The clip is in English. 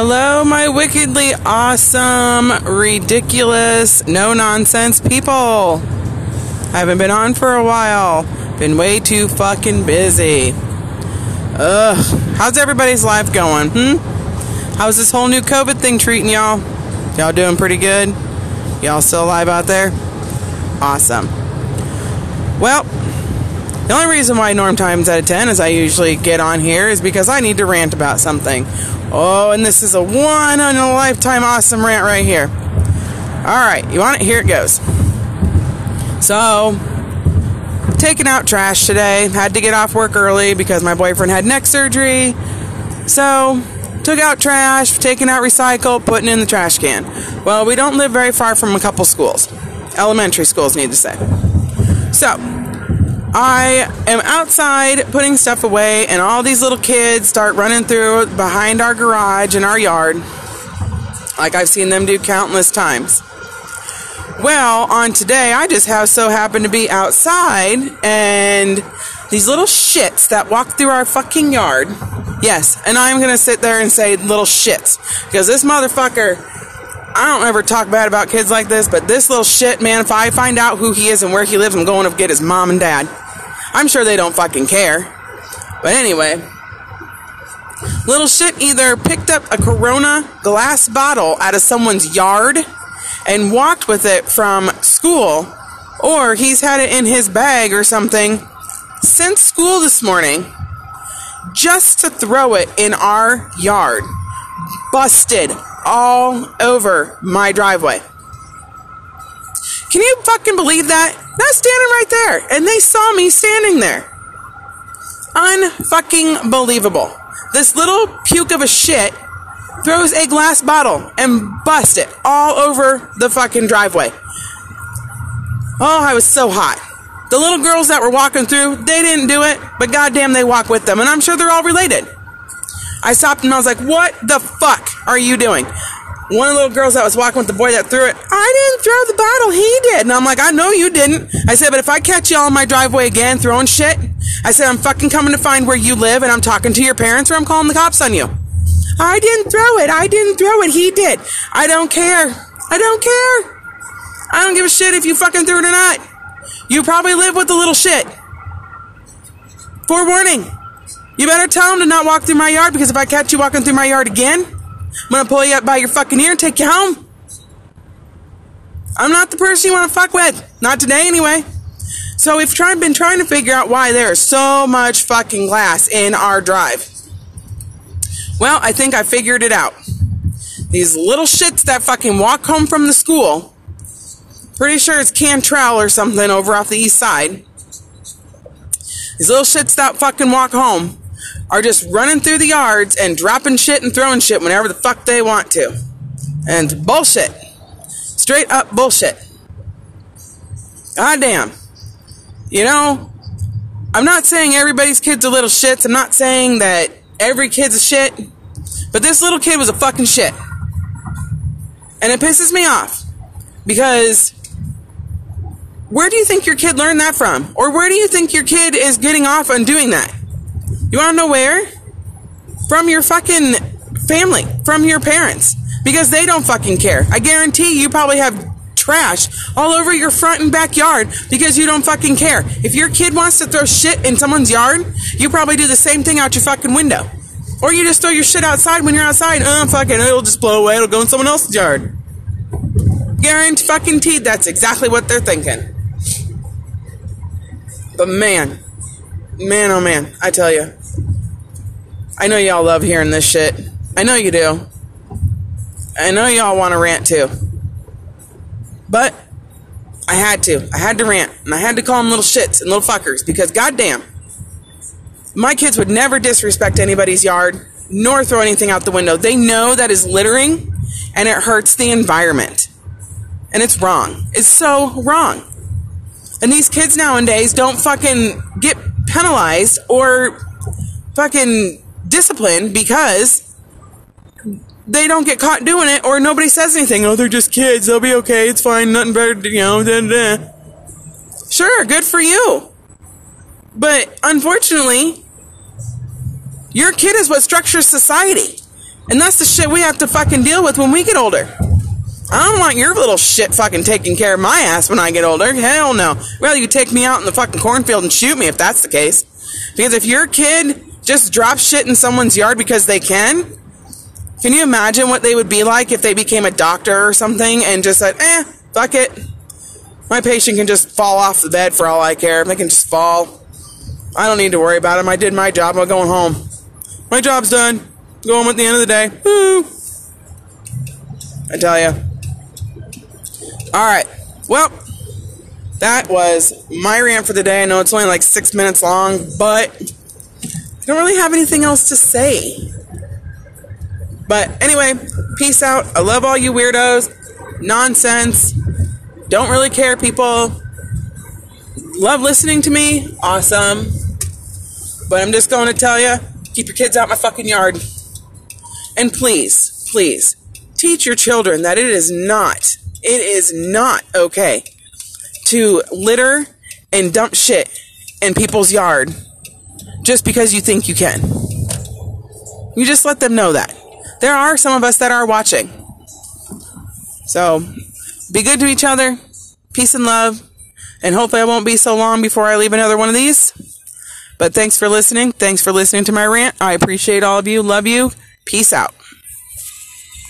Hello, my wickedly awesome, ridiculous, no nonsense people. I haven't been on for a while. Been way too fucking busy. Ugh. How's everybody's life going? Hmm? How's this whole new COVID thing treating y'all? Y'all doing pretty good? Y'all still alive out there? Awesome. Well, the only reason why Norm Times out of 10 is I usually get on here is because I need to rant about something. Oh, and this is a one in a lifetime awesome rant right here. All right, you want it? Here it goes. So, taking out trash today. Had to get off work early because my boyfriend had neck surgery. So, took out trash, taking out recycle, putting in the trash can. Well, we don't live very far from a couple schools. Elementary schools, need to say. So, I am outside putting stuff away, and all these little kids start running through behind our garage in our yard, like I've seen them do countless times. Well, on today, I just have so happened to be outside, and these little shits that walk through our fucking yard. Yes, and I'm gonna sit there and say little shits because this motherfucker. I don't ever talk bad about kids like this, but this little shit, man, if I find out who he is and where he lives, I'm going to get his mom and dad. I'm sure they don't fucking care. But anyway, little shit either picked up a Corona glass bottle out of someone's yard and walked with it from school, or he's had it in his bag or something since school this morning just to throw it in our yard. Busted all over my driveway. Can you fucking believe that? That's standing right there. And they saw me standing there. Unfucking believable. This little puke of a shit throws a glass bottle and busts it all over the fucking driveway. Oh, I was so hot. The little girls that were walking through, they didn't do it, but goddamn, they walk with them, and I'm sure they're all related. I stopped and I was like, what the fuck are you doing? One of the little girls that was walking with the boy that threw it, I didn't throw the bottle, he did. And I'm like, I know you didn't. I said, but if I catch y'all in my driveway again throwing shit, I said, I'm fucking coming to find where you live and I'm talking to your parents or I'm calling the cops on you. I didn't throw it. I didn't throw it. He did. I don't care. I don't care. I don't give a shit if you fucking threw it or not. You probably live with the little shit. Forewarning. You better tell him to not walk through my yard because if I catch you walking through my yard again, I'm gonna pull you up by your fucking ear and take you home. I'm not the person you want to fuck with. Not today, anyway. So we've tried, been trying to figure out why there's so much fucking glass in our drive. Well, I think I figured it out. These little shits that fucking walk home from the school, pretty sure it's Cantrell or something over off the east side. These little shits that fucking walk home are just running through the yards and dropping shit and throwing shit whenever the fuck they want to. And bullshit. Straight up bullshit. God damn. You know, I'm not saying everybody's kid's are little shits. I'm not saying that every kid's a shit. But this little kid was a fucking shit. And it pisses me off. Because where do you think your kid learned that from? Or where do you think your kid is getting off on doing that? You want to know where? From your fucking family, from your parents, because they don't fucking care. I guarantee you probably have trash all over your front and backyard because you don't fucking care. If your kid wants to throw shit in someone's yard, you probably do the same thing out your fucking window. Or you just throw your shit outside when you're outside. Uh, oh, fucking, it'll just blow away. It'll go in someone else's yard. Guarantee fucking teeth, that's exactly what they're thinking. But man, man, oh man, I tell you. I know y'all love hearing this shit. I know you do. I know y'all want to rant too. But I had to. I had to rant. And I had to call them little shits and little fuckers because goddamn, my kids would never disrespect anybody's yard nor throw anything out the window. They know that is littering and it hurts the environment. And it's wrong. It's so wrong. And these kids nowadays don't fucking get penalized or fucking disciplined because they don't get caught doing it or nobody says anything. Oh, they're just kids. They'll be okay. It's fine. Nothing better, you know. Da, da. Sure, good for you. But unfortunately, your kid is what structures society. And that's the shit we have to fucking deal with when we get older. I don't want your little shit fucking taking care of my ass when I get older. Hell no. Well, you take me out in the fucking cornfield and shoot me if that's the case. Because if your kid just drop shit in someone's yard because they can, can you imagine what they would be like if they became a doctor or something and just said, eh, fuck it. My patient can just fall off the bed for all I care. They can just fall. I don't need to worry about them. I did my job. I'm going home. My job's done. Go home at the end of the day. Woo! I tell you. All right. Well, that was my rant for the day. I know it's only like six minutes long, but don't really have anything else to say. But anyway, peace out. I love all you weirdos. Nonsense. Don't really care, people. Love listening to me. Awesome. But I'm just going to tell you keep your kids out my fucking yard. And please, please, teach your children that it is not, it is not okay to litter and dump shit in people's yard just because you think you can. You just let them know that. There are some of us that are watching. So be good to each other. Peace and love. And hopefully I won't be so long before I leave another one of these. But thanks for listening. Thanks for listening to my rant. I appreciate all of you. Love you. Peace out.